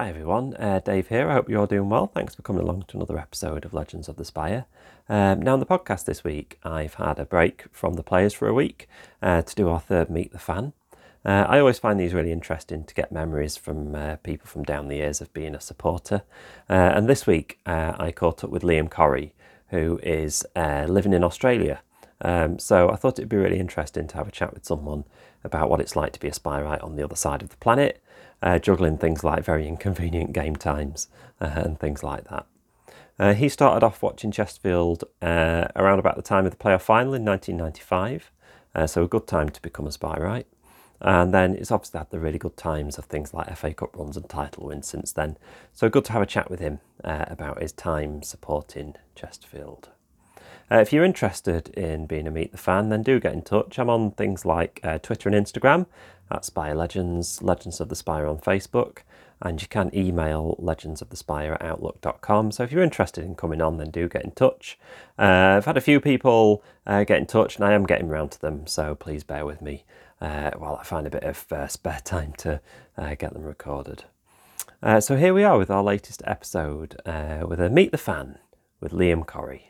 Hi everyone, uh, Dave here. I hope you're all doing well. Thanks for coming along to another episode of Legends of the Spire. Um, now, on the podcast this week, I've had a break from the players for a week uh, to do our third Meet the Fan. Uh, I always find these really interesting to get memories from uh, people from down the years of being a supporter. Uh, and this week, uh, I caught up with Liam Corrie, who is living in Australia. Um, so I thought it'd be really interesting to have a chat with someone about what it's like to be a Spireite on the other side of the planet uh, juggling things like very inconvenient game times uh, and things like that. Uh, he started off watching Chesterfield uh, around about the time of the playoff final in 1995, uh, so a good time to become a Spireite? And then it's obviously had the really good times of things like FA Cup runs and title wins since then. So good to have a chat with him uh, about his time supporting Chesterfield. Uh, if you're interested in being a Meet the Fan, then do get in touch. I'm on things like uh, Twitter and Instagram at Spire Legends, Legends of the Spire on Facebook, and you can email legends of the spire at outlook.com. So if you're interested in coming on, then do get in touch. Uh, I've had a few people uh, get in touch, and I am getting around to them, so please bear with me uh, while I find a bit of uh, spare time to uh, get them recorded. Uh, so here we are with our latest episode with a Meet the Fan with Liam Corrie.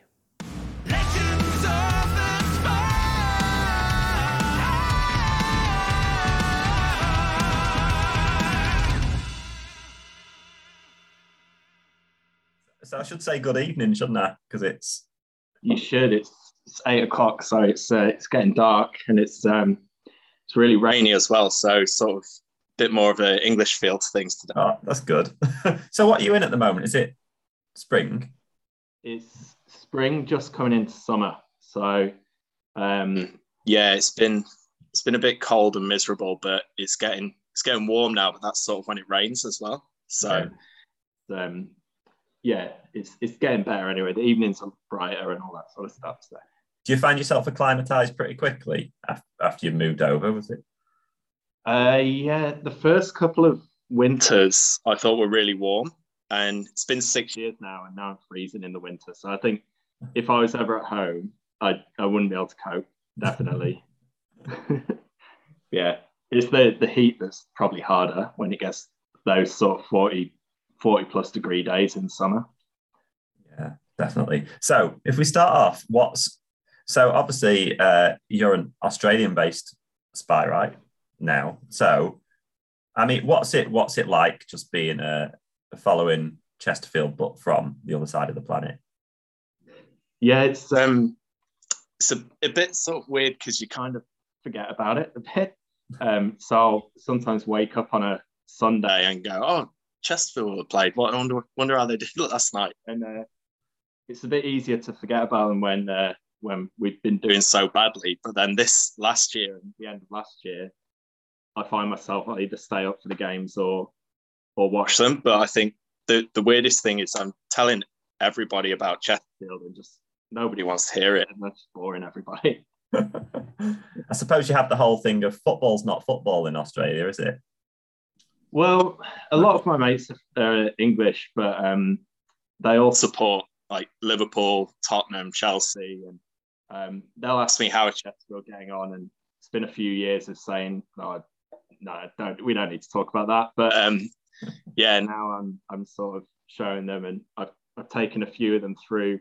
So I should say good evening, shouldn't I? Because it's you should. It's, it's eight o'clock, so it's uh, it's getting dark and it's um it's really rainy as well. So sort of a bit more of an English feel to things today. Oh, that's good. so what are you in at the moment? Is it spring? It's spring, just coming into summer. So um yeah, it's been it's been a bit cold and miserable, but it's getting it's getting warm now. But that's sort of when it rains as well. So. Um, yeah, it's it's getting better anyway. The evenings are brighter and all that sort of stuff. So. Do you find yourself acclimatized pretty quickly after you've moved over? Was it? Uh, yeah, the first couple of winters I thought were really warm, and it's been six years now, and now I'm freezing in the winter. So I think if I was ever at home, I I wouldn't be able to cope. Definitely. yeah, it's the the heat that's probably harder when it gets those sort of 40 40 plus degree days in summer. Yeah, definitely. So if we start off, what's so obviously uh, you're an Australian based Spireite? now. So I mean, what's it what's it like just being a, a following Chesterfield but from the other side of the planet? Yeah, it's um it's a, a bit sort of weird because you kind of forget about it a bit. Um, so I'll sometimes wake up on a Sunday and go, oh, Chesterfield have played. What I wonder, wonder how they did last night. And uh, it's a bit easier to forget about them when uh, when we've been doing so badly. But then this last year and the end of last year, I find myself I either stay up for the games or or watch them. But I think the the weirdest thing is I'm telling everybody about Chesterfield and just nobody wants to hear it, and that's boring everybody. I suppose you have the whole thing of football's not football in Australia, is it? Well, a lot of my mates are English, but um, they all support like Liverpool, Tottenham, Chelsea, and um, they'll ask me how how is Chesterfield getting on, and it's been a few years of saying, "No, no, don't. We don't need to talk about that." But um, yeah, now I'm I'm sort of showing them, and I've, I've taken a few of them through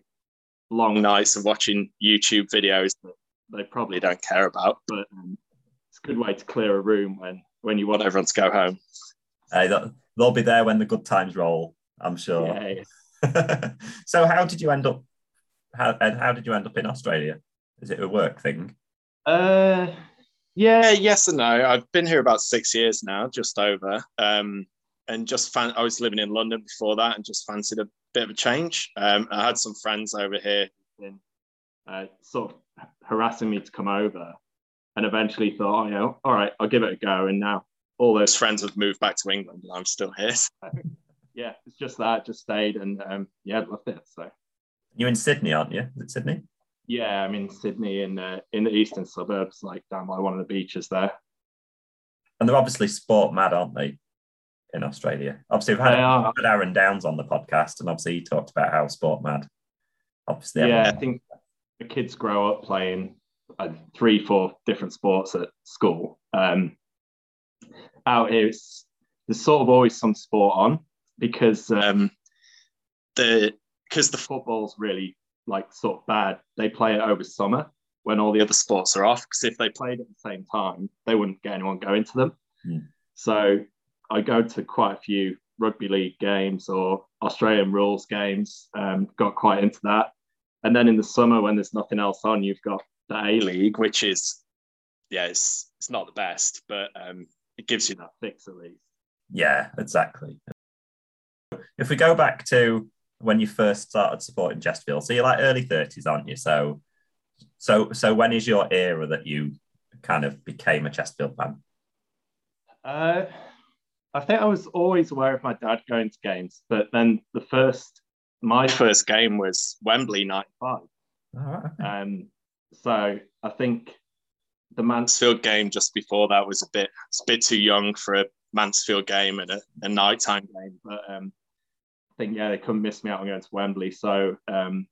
long nights of watching YouTube videos that they probably don't care about, but um, it's a good way to clear a room when when you want everyone to go home. Hey, they'll, they'll be there when the good times roll. I'm sure. Yeah. so, how did you end up? How how did you end up in Australia? Is it a work thing? Uh, yeah, yes and no. I've been here about six years now, just over. Um, and just fan- I was living in London before that, and just fancied a bit of a change. Um, I had some friends over here, been, uh, sort of harassing me to come over, and eventually thought, oh, yeah, all right, I'll give it a go. And now all those friends have moved back to England, and I'm still here. So, yeah, it's just that. Just stayed, and um, yeah, loved it. So you're in Sydney, aren't you? Is it Sydney? Yeah, I'm in Sydney, in uh, in the eastern suburbs, like down by one of the beaches there. And they're obviously sport mad, aren't they? In Australia, obviously we've had, had Aaron Downes on the podcast, and obviously he talked about how sport mad. Obviously, yeah, I think the kids grow up playing uh, three, four different sports at school. Um, out here, it's, there's sort of always some sport on. because um, the because the football's really like sort of bad. They play it over summer when all the other sports are off. Because if they played at the same time, they wouldn't get anyone going to them. Mm. So I go to quite a few rugby league games or Australian rules games. Um, got quite into that. And then in the summer, when there's nothing else on, you've got the A League, which is yeah, it's it's not the best, but um, it gives you that fix at least. Yeah, exactly. If we go back to when you first started supporting Chesterfield, so you're like early thirties, aren't you? So, so, so when is your era that you kind of became a Chesterfield fan? Uh, I think I was always aware of my dad going to games, but then the first, my first game was Wembley '95. Um, so I think the Mansfield game just before that was a bit, it's a bit too young for a Mansfield game and a, a nighttime game. But um, I think yeah, they couldn't miss me out on going to Wembley. So um,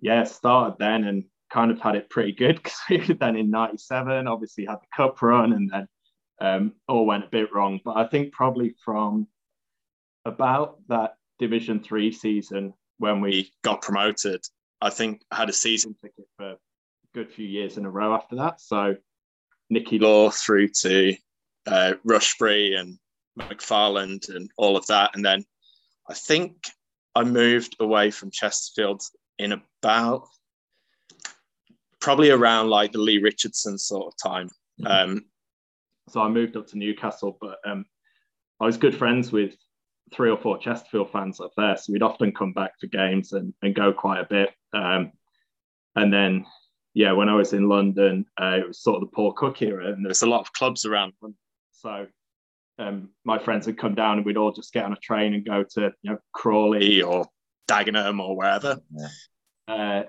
yeah, started then and kind of had it pretty good because then in '97 obviously had the cup run and then um, all went a bit wrong. But I think probably from about that Division Three season when we got promoted, I think had a season ticket for good few years in a row after that. So Nicky Law through to uh, Rushbury and McFarland and all of that. And then I think I moved away from Chesterfield in about probably around like the Lee Richardson sort of time. Mm-hmm. Um, so I moved up to Newcastle, but um, I was good friends with three or four Chesterfield fans up there. So we'd often come back to games and, and go quite a bit. Um, and then, yeah, when I was in London, uh, it was sort of the Paul Cook era, and there's a lot of clubs around. So um, my friends would come down and we'd all just get on a train and go to you know Crawley or Dagenham or wherever. Yeah. Uh,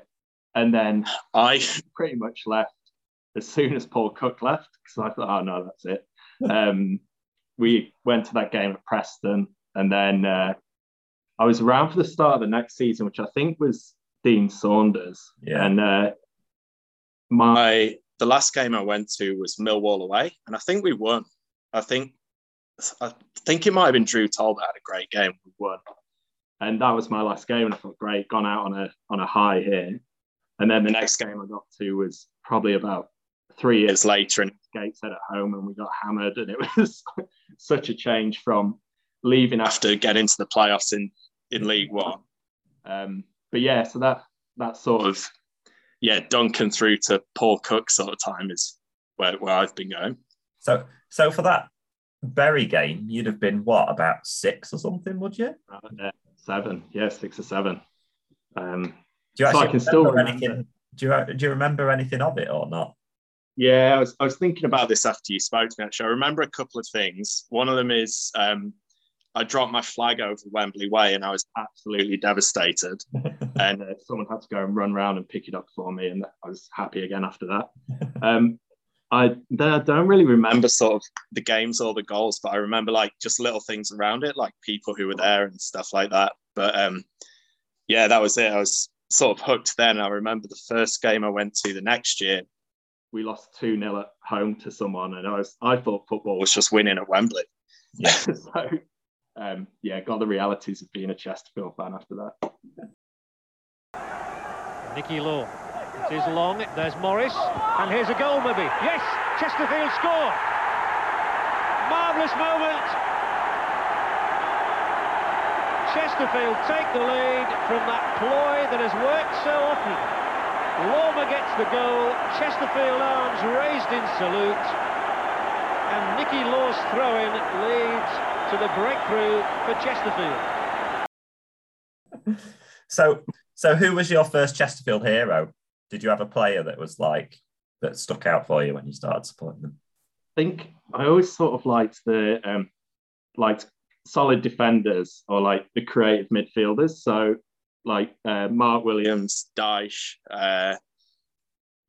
and then I pretty much left as soon as Paul Cook left because I thought, oh no, that's it. Um, we went to that game at Preston, and then uh, I was around for the start of the next season, which I think was Dean Saunders. Yeah. And uh, my the last game I went to was Millwall away, and I think we won. I think I think it might have been Drew Talbot had a great game. We won, and that was my last game, and I thought, great, gone out on a on a high here. And then the next game I got to was probably about three years later, and Gateshead at home, and we got hammered, and it was such a change from leaving after getting into the playoffs in in League One. Um, but yeah, so that that sort of yeah, Duncan through to Paul Cook sort of time is where, where I've been going. So so for that Bury game, you'd have been what about six or something, would you? Uh, yeah, seven, yeah, six or seven. Um, do you actually so I can still remember anything? Do you do you remember anything of it or not? Yeah, I was, I was thinking about this after you spoke to me. Actually, I remember a couple of things. One of them is um, I dropped my flag over Wembley Way and I was absolutely devastated. and uh, someone had to go and run around and pick it up for me, and I was happy again after that. Um, I, I don't really remember sort of the games or the goals, but I remember like just little things around it, like people who were there and stuff like that. But um, yeah, that was it. I was sort of hooked then. I remember the first game I went to the next year, we lost 2 0 at home to someone, and I was I thought football was just winning at Wembley. Yeah. so um, yeah, got the realities of being a Chesterfield fan after that. Nicky Law. It is long. There's Morris. And here's a goal, maybe. Yes! Chesterfield score! Marvellous moment. Chesterfield take the lead from that ploy that has worked so often. Lormor gets the goal. Chesterfield arms raised in salute. And Nicky Law's throw-in leads to the breakthrough for Chesterfield. so, so who was your first Chesterfield hero? Did you have a player that was like that stuck out for you when you started supporting them? I think I always sort of liked the um, liked solid defenders or like the creative midfielders. So like uh, Mark Williams, Dyche, uh,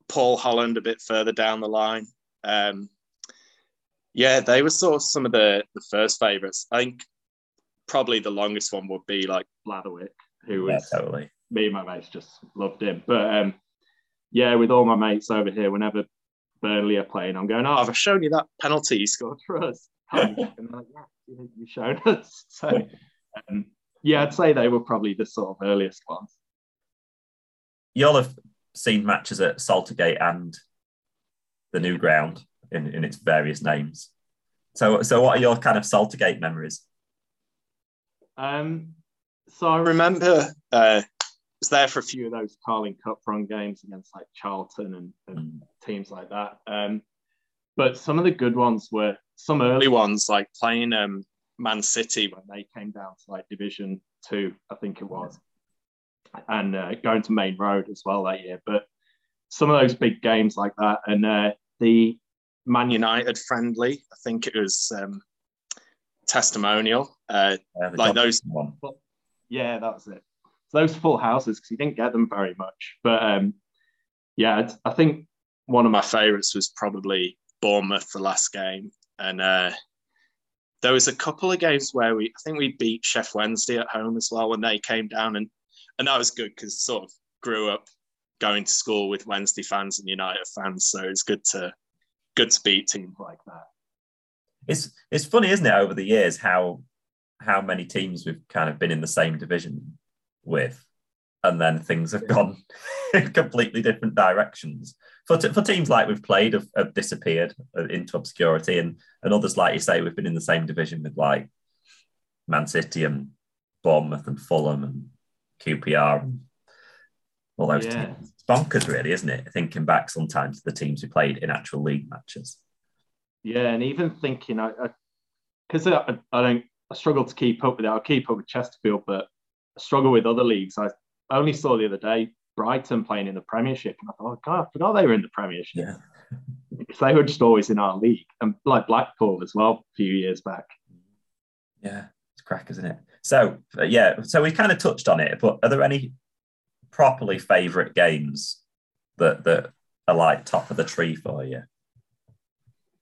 Paul Holland a bit further down the line. Um, yeah, they were sort of some of the, the first favourites. I think probably the longest one would be like Blatherwick, who was yeah, totally. me and my mates just loved him. But um, yeah, with all my mates over here, whenever Burnley are playing, I'm going, oh, I've shown you that penalty you scored for us. and they're like, yeah, you've shown us. So Um, yeah, I'd say they were probably the sort of earliest ones. You'll have seen matches at Saltergate and the new ground in, in its various names. So, so what are your kind of Saltergate memories? Um, so I remember uh, was there for a few of those Carling Cup run games against like Charlton and, and mm. teams like that. Um, but some of the good ones were some early ones, like playing um, Man City when they came down to like Division Two, I think it was, and uh, going to Maine Road as well that year. But some of those big games like that, and uh, the Man United friendly, I think it was um, testimonial, uh, yeah, like those. One. Yeah, that was it. So those full houses because you didn't get them very much, but um, yeah, I think one of my favourites was probably Bournemouth the last game, and uh, there was a couple of games where we I think we beat Sheff Wednesday at home as well when they came down, and and that was good because sort of grew up going to school with Wednesday fans and United fans, so it's good to good to beat teams like that. It's it's funny, isn't it, over the years how how many teams we've kind of been in the same division with, and then things have gone in completely different directions for, t- for teams like we've played have, have disappeared into obscurity, and, and others, like you say, we've been in the same division with like Man City and Bournemouth and Fulham and QPR and all those yeah. teams. It's bonkers, really, isn't it? Thinking back sometimes to the teams we played in actual league matches. Yeah, and even thinking, I because I, I, I, don't, I struggle to keep up with it. I'll keep up with Chesterfield, but I struggle with other leagues. I only saw the other day Brighton playing in the Premiership, and I thought, oh, God, I forgot they were in the Premiership. Yeah. because they were just always in our league, and like Blackpool as well, a few years back. Yeah, it's crack, isn't it? So yeah, so we kind of touched on it, but are there any properly favourite games that that are like top of the tree for you?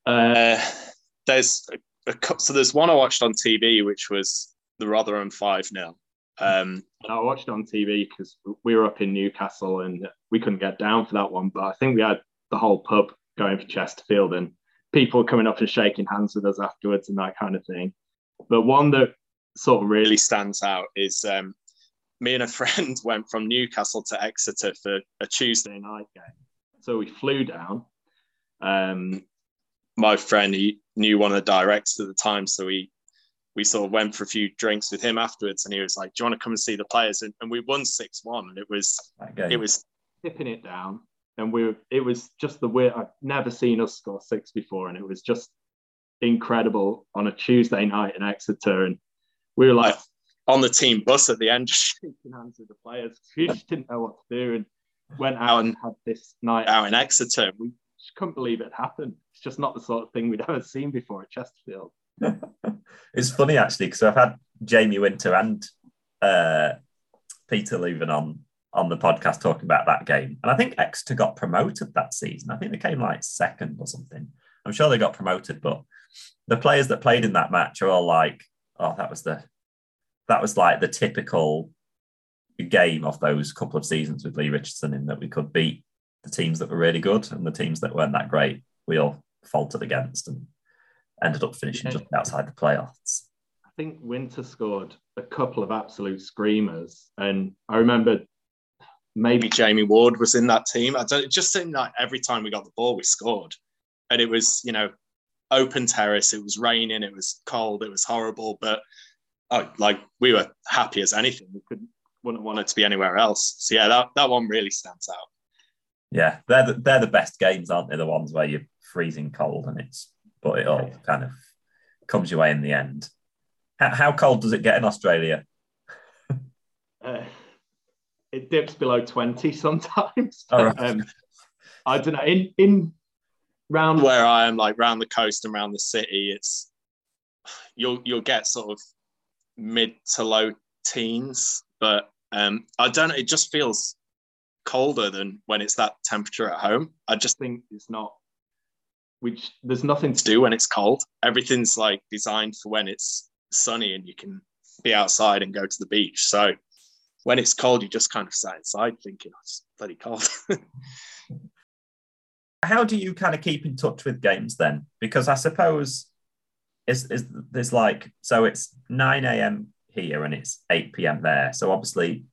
Uh, there's a, a, so there's one I watched on TV, which was the Rotherham five 0 um, I watched it on TV because we were up in Newcastle and we couldn't get down for that one. But I think we had the whole pub going for Chesterfield and people coming up and shaking hands with us afterwards and that kind of thing. But one that sort of really stands out is um, me and a friend went from Newcastle to Exeter for a Tuesday night game. So we flew down. Um, my friend, he knew one of the directors at the time, so he we sort of went for a few drinks with him afterwards, and he was like, "Do you want to come and see the players?" And, and we won six one, and it was it was tipping it down, and we it was just the way I've never seen us score six before, and it was just incredible on a Tuesday night in Exeter, and we were like on the team bus at the end, just shaking hands with the players. We just didn't know what to do, and went out and had this night out in Exeter. We just couldn't believe it happened. It's just not the sort of thing we'd ever seen before at Chesterfield. it's funny actually because I've had Jamie Winter and uh, Peter Leven on on the podcast talking about that game, and I think Exeter got promoted that season. I think they came like second or something. I'm sure they got promoted, but the players that played in that match are all like, "Oh, that was the that was like the typical game of those couple of seasons with Lee Richardson in that we could beat the teams that were really good and the teams that weren't that great. We all faltered against and ended up finishing yeah. just outside the playoffs. I think Winter scored a couple of absolute screamers, and I remember maybe Jamie Ward was in that team. I don't. It just seemed like every time we got the ball, we scored, and it was you know open terrace. It was raining. It was cold. It was horrible, but oh, like we were happy as anything. We couldn't wouldn't want it to be anywhere else. So yeah, that, that one really stands out. Yeah, they're the, they're the best games, aren't they? The ones where you're freezing cold and it's but it all kind of comes your way in the end. How, how cold does it get in Australia? Uh, it dips below 20 sometimes. right. um, I don't know. In, in round where I am, like round the coast and around the city, it's you'll you'll get sort of mid to low teens, but um, I don't. It just feels colder than when it's that temperature at home. I just think it's not which there's nothing to do when it's cold. Everything's like designed for when it's sunny and you can be outside and go to the beach. So when it's cold, you just kind of sat inside thinking, oh, it's bloody cold. How do you kind of keep in touch with games then? Because I suppose is is there's like so it's 9 a.m. here and it's 8 p.m. there. So obviously,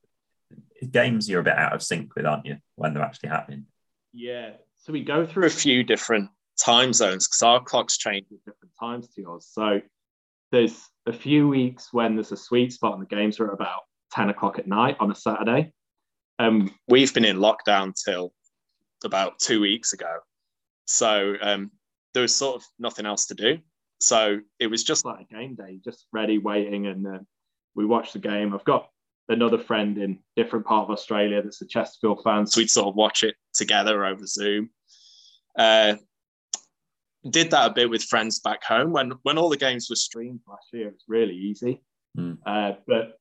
games you're a bit out of sync with, aren't you, when they're actually happening? Yeah. So we go through a few different time zones because our clocks change at different times to yours. So there's a few weeks when there's a sweet spot and the games are about 10 o'clock at night on a Saturday. Um, we've been in lockdown till about two weeks ago. So um, there was sort of nothing else to do. So it was just like a game day, just ready, waiting, and uh, we watched the game. I've got another friend in different part of Australia that's a Chesterfield fan, so we'd sort of watch it together over Zoom. Uh, did that a bit with friends back home when when all the games were streamed last year. It was really easy, Mm. uh, but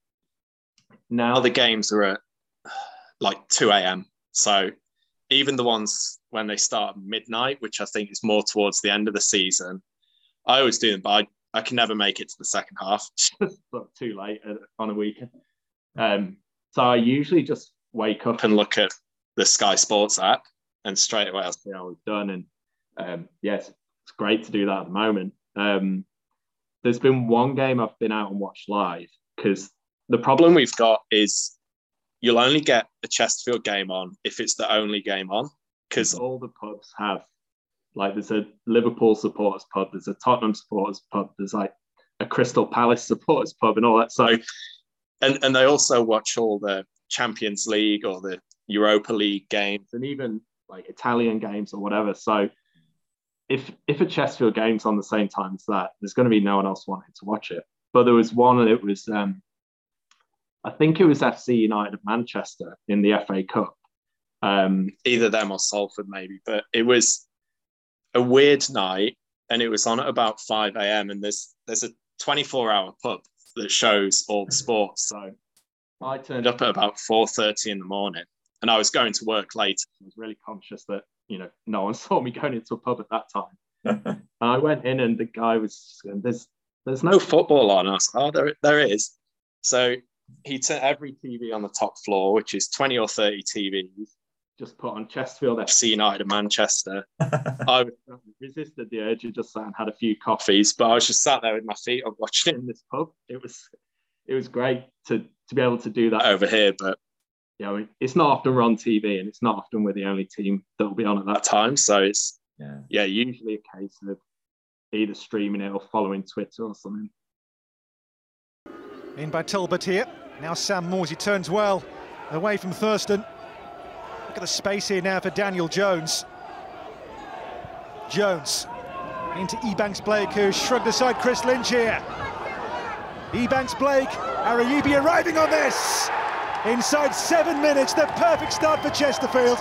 now the games are at like two a.m. So even the ones when they start midnight, which I think is more towards the end of the season, I always do them, but I, I can never make it to the second half. It's just sort of too late on a weekend. Um, so I usually just wake up and look at the Sky Sports app, and straight away I'll see how we've done. And um, yes, it's great to do that at the moment. Um, there's been one game I've been out and watched live because the problem we've got is you'll only get a Chesterfield game on if it's the only game on because all the pubs have like there's a Liverpool supporters pub, there's a Tottenham supporters pub, there's like a Crystal Palace supporters pub and all that. So and and they also watch all the Champions League or the Europa League games and even like Italian games or whatever. So if if a Chesterfield game's on the same time as that, there's going to be no one else wanting to watch it. But there was one, and it was um, I think it was FC United of Manchester in the FA Cup. Um, either them or Salford, maybe. But it was a weird night, and it was on at about five a.m. And there's there's a 24 hour pub that shows all the sports. So I turned up at about 4:30 in the morning, and I was going to work late. I was really conscious that you know no one saw me going into a pub at that time. And I went in, and the guy was just going, "There's there's no football on." I was like, "Oh, there there is." So he turned every TV on the top floor, which is 20 or 30 TVs, just put on Chesterfield FC United of Manchester. I resisted the urge and just sat and had a few coffees, but I was just sat there with my feet up watching it in this pub. It was it was great to to be able to do that over here, but you know, it's not often we're on TV and it's not often we're the only team that will be on at that time. So it's yeah. yeah, usually a case of either streaming it or following Twitter or something. In by Talbot here. Now Sam Morsy, he turns well away from Thurston. Look at the space here now for Daniel Jones. Jones into Ebanks Blake, who shrugged aside Chris Lynch here. Ebanks Blake, Arayibi arriving on this. Inside seven minutes, the perfect start for Chesterfield.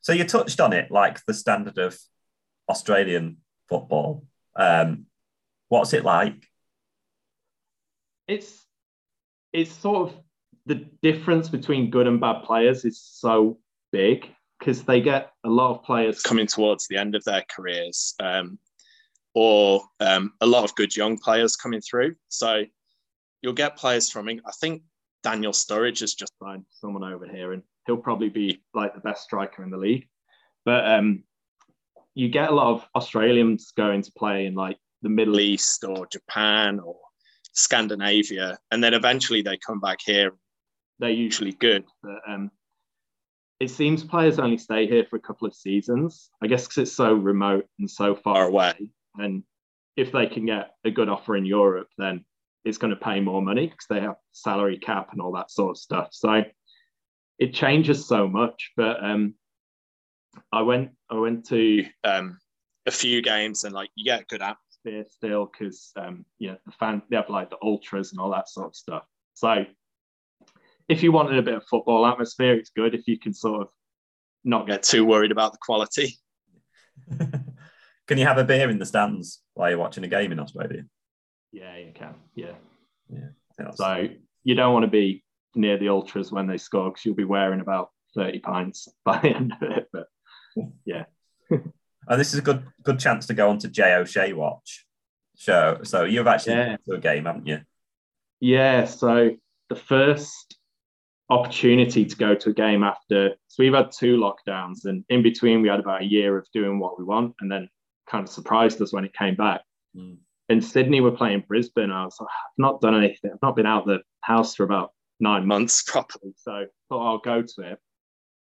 So you touched on it, like the standard of Australian football. Um, what's it like? It's it's sort of the difference between good and bad players is so big because they get a lot of players coming towards the end of their careers, um, or um, a lot of good young players coming through. So you'll get players from. I think Daniel Sturridge has just signed someone over here, and he'll probably be like the best striker in the league. But um, you get a lot of Australians going to play in like the Middle East or Japan or Scandinavia, and then eventually they come back here. They're usually good, but um, it seems players only stay here for a couple of seasons. I guess because it's so remote and so far away, and if they can get a good offer in Europe, then it's going to pay more money because they have salary cap and all that sort of stuff. So it changes so much. But um, I went I went to um, a few games and like you get a good atmosphere still because um, you know the fan they have like the ultras and all that sort of stuff. So if you wanted a bit of football atmosphere, it's good if you can sort of not get too worried about the quality. can you have a beer in the stands while you're watching a game in Australia? Yeah, you can. Yeah. Yeah. So you don't want to be near the ultras when they score because you'll be wearing about 30 pints by the end of it. But yeah. and this is a good good chance to go on to Jay O'Shea watch show. So you've actually Yeah. been to a game, haven't you? Yeah. So the first opportunity to go to a game after, so we've had two lockdowns, and in between we had about a year of doing what we want, and then kind of surprised us when it came back. Mm. and Sydney were playing Brisbane. I was like, I've not done anything. I've not been out the house for about nine months properly. So I thought I'll go to it.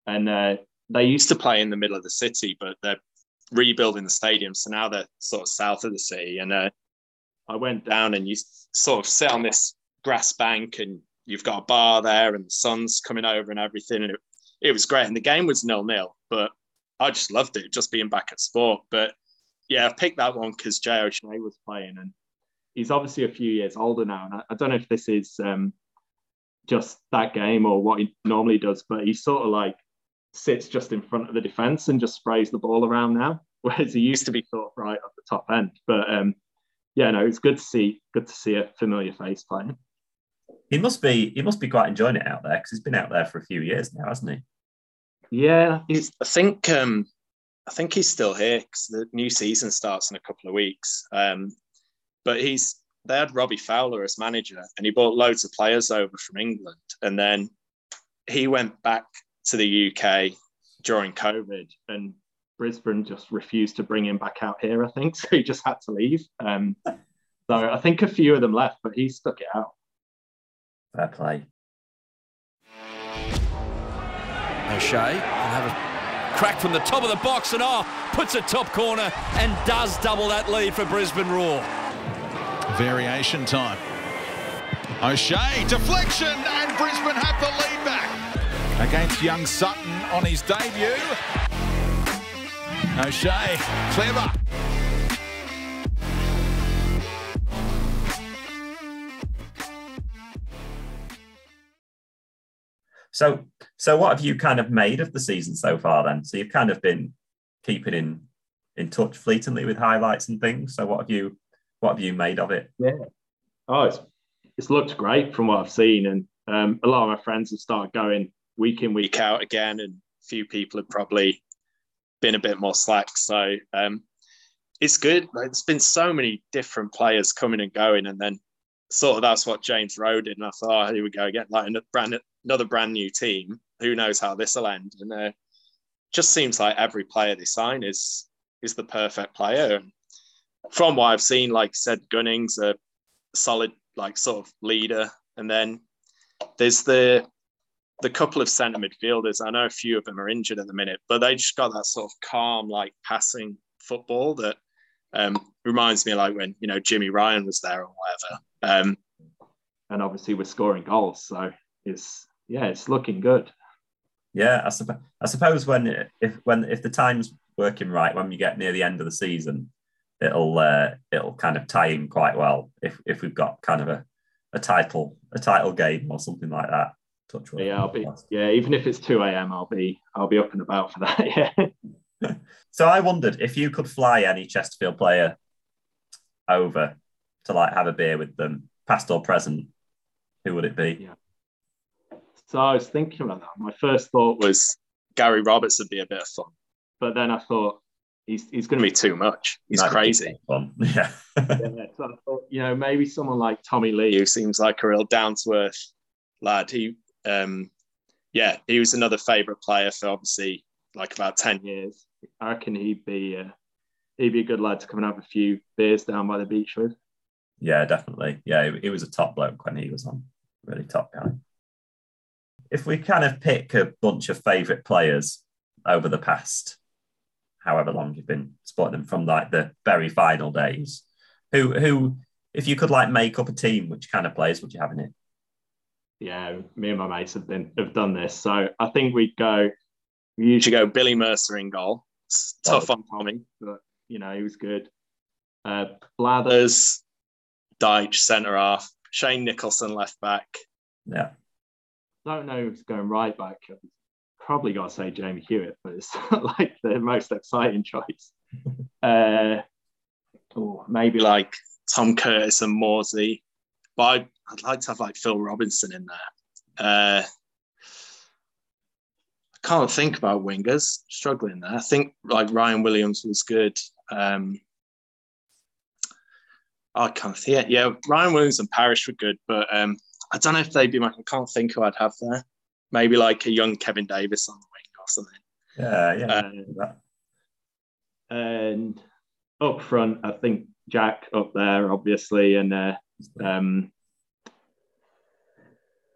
And uh, they used to play in the middle of the city, but they're rebuilding the stadium. So now they're sort of south of the city. And uh, I went down and you sort of sit on this grass bank and you've got a bar there and the sun's coming over and everything. And it, it was great. And the game was nil nil, but I just loved it, just being back at sport. But yeah, I picked that one because Jay O'Shea was playing and he's obviously a few years older now. And I, I don't know if this is um, just that game or what he normally does, but he sort of like sits just in front of the defense and just sprays the ball around now, whereas he used to be sort of right at the top end. But um, yeah, no, it's good to see good to see a familiar face playing. He must be he must be quite enjoying it out there because he's been out there for a few years now, hasn't he? Yeah, he's. I think um, I think he's still here because the new season starts in a couple of weeks. Um, but he's they had Robbie Fowler as manager, and he brought loads of players over from England, and then he went back to the UK during COVID, and Brisbane just refused to bring him back out here. I think so. He just had to leave. Um, so I think a few of them left, but he stuck it out. Fair play. O'Shea can have a crack from the top of the box and oh, puts a top corner and does double that lead for Brisbane Roar. Variation time. O'Shea, deflection, and Brisbane have the lead back against young Sutton on his debut. O'Shea, clever. So, so what have you kind of made of the season so far? Then, so you've kind of been keeping in in touch fleetingly with highlights and things. So, what have you what have you made of it? Yeah, oh, it's it's looked great from what I've seen, and um, a lot of my friends have started going week in week out again, and a few people have probably been a bit more slack. So um, it's good. Like, there's been so many different players coming and going, and then sort of that's what James Rowe did. And I thought, oh, here we go again, like a brand, another brand new team. Who knows how this will end? And uh, just seems like every player they sign is is the perfect player. And from what I've seen, like said, Gunning's a solid, like sort of leader. And then there's the the couple of centre midfielders. I know a few of them are injured at the minute, but they just got that sort of calm, like passing football that um, reminds me like when you know Jimmy Ryan was there or whatever. Um, and obviously we're scoring goals, so it's yeah, it's looking good. Yeah, I, supp- I suppose when if when if the time's working right, when we get near the end of the season, it'll uh, it'll kind of tie in quite well if if we've got kind of a, a title a title game or something like that. Touch wood. Yeah, I'll be yeah, even if it's two a.m., I'll be I'll be up and about for that. Yeah. so I wondered if you could fly any Chesterfield player over to like have a beer with them, past or present, who would it be? Yeah. So I was thinking about that. My first thought was Gary Roberts would be a bit of fun, but then I thought he's he's going to be too much. He's That'd crazy. Fun. Yeah. yeah. So I thought, you know, maybe someone like Tommy Lee, who seems like a real down to earth lad. He, um, yeah, he was another favourite player for obviously like about ten years. I reckon he'd be uh, he'd be a good lad to come and have a few beers down by the beach with. Yeah, definitely. Yeah, he, he was a top bloke when he was on. Really top guy. If we kind of pick a bunch of favourite players over the past however long you've been spotting them from like the very final days, who who if you could like make up a team, which kind of players would you have in it? Yeah, me and my mates have been have done this. So I think we'd go we usually go Billy Mercer in goal. It's tough on Tommy, but you know, he was good. Uh, Blathers, Dyche centre half, Shane Nicholson left back. Yeah. Don't know who's going right back. Probably got to say Jamie Hewitt, but it's like the most exciting choice. uh, or maybe like Tom Curtis and Morsy. But I'd, I'd, like to have like Phil Robinson in there. Uh, I can't think about wingers struggling there. I think like Ryan Williams was good. Um, I can't see it. Yeah, Ryan Williams and Parish were good, but um, I don't know if they'd be my. I can't think who I'd have there. Maybe like a young Kevin Davies on the wing or something. Yeah, yeah. Um, and up front, I think Jack up there, obviously, and uh, um,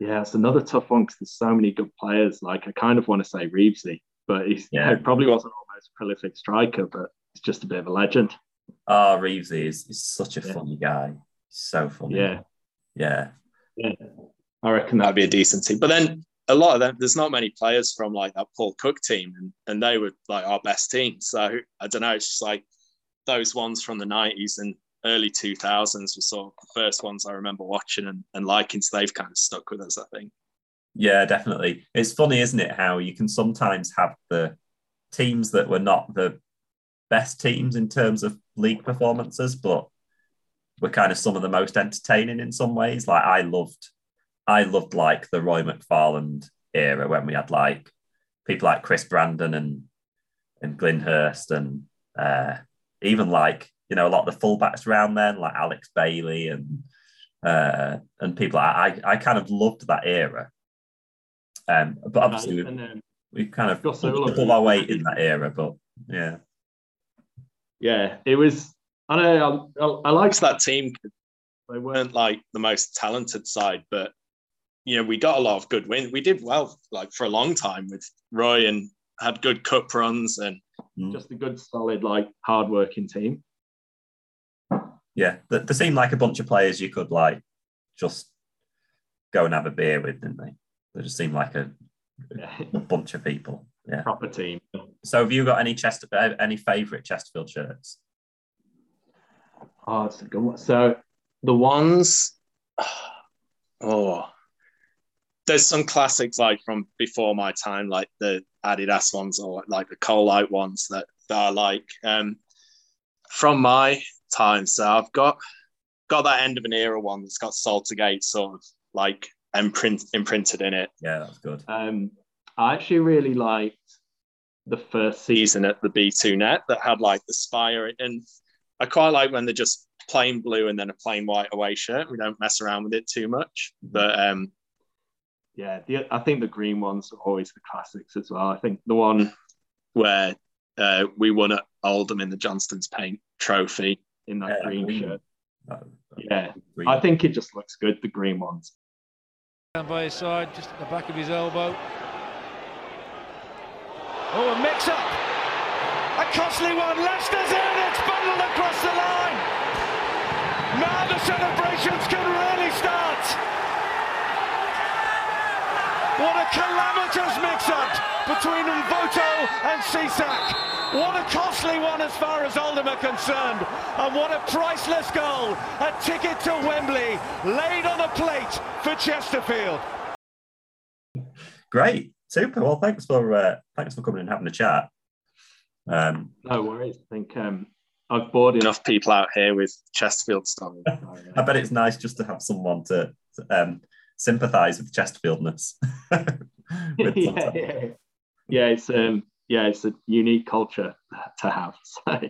yeah, it's another tough one because there's so many good players. Like I kind of want to say Reevesy, but he's Yeah. he probably wasn't our most prolific striker, but he's just a bit of a legend. Oh, Reevesy is, is such a Yeah. funny guy. He's so funny. Yeah, Yeah. Yeah. I reckon That'd be a decent team. But then a lot of them, there's not many players from like that Paul Cook team, and, and they were like our best team. So I don't know. It's just like those ones from the 90s and early 2000s were sort of the first ones I remember watching and, and liking. So they've kind of stuck with us, I think. Yeah, definitely. It's funny, isn't it, how you can sometimes have the teams that were not the best teams in terms of league performances, but were kind of some of the most entertaining in some ways. Like I loved, I loved like the Roy McFarland era when we had like people like Chris Brandon and and Glynn Hurst and uh, even like you know a lot of the fullbacks around then, like Alex Bailey and uh, and people. I I kind of loved that era. Um, but obviously we, And then, we kind of pulled our weight in that era. But yeah, yeah, it was. I know. I, I, I liked liked that team. They weren't like the most talented side, but you know, we got a lot of good wins. We did well like for a long time with Roy and had good cup runs and just a good, solid, like hard-working team. yeah, they, they seemed like a bunch of players you could like just go and have a beer with, didn't they? They just seemed like a, Yeah, a bunch of people. Yeah. proper team. So have you got any Chester uh, any favourite Chesterfield shirts? Oh, it's a good one. So the ones oh there's some classics like from before my time like the adidas ones or like the colite ones that, that i like um from my time so i've got got that end of an era one that's got saltergate sort of like imprint imprinted in it Yeah, that's good. um, I actually really liked the first season season at the b2 net that had like the spire and i quite like when they're just plain blue and then a plain white away shirt we don't mess around with it too much but um Yeah, the, I think the green ones are always the classics as well. I think the one where uh, we won at Oldham in the Johnston's Paint Trophy. in that Yeah, green green. shirt. That- that- Yeah, green. I think it just looks good. The green ones. Down by his side, just at the back of his elbow. Oh, a mix up. A costly one. Lester's in. It's bundled across the line. Now the celebrations can really start. What a calamitous mix up between Mvoto and Cisak. What a costly one as far as Oldham are concerned. And what a priceless goal. A ticket to Wembley laid on a plate for Chesterfield. Great, super. Well, thanks for uh, thanks for coming and having a chat. Um, No worries. I think um, I've bored enough. People out here with Chesterfield stories. I bet it's nice just to have someone to um, sympathise with Chesterfieldness. With yeah, yeah, yeah. It's um, yeah, it's a unique culture to have. So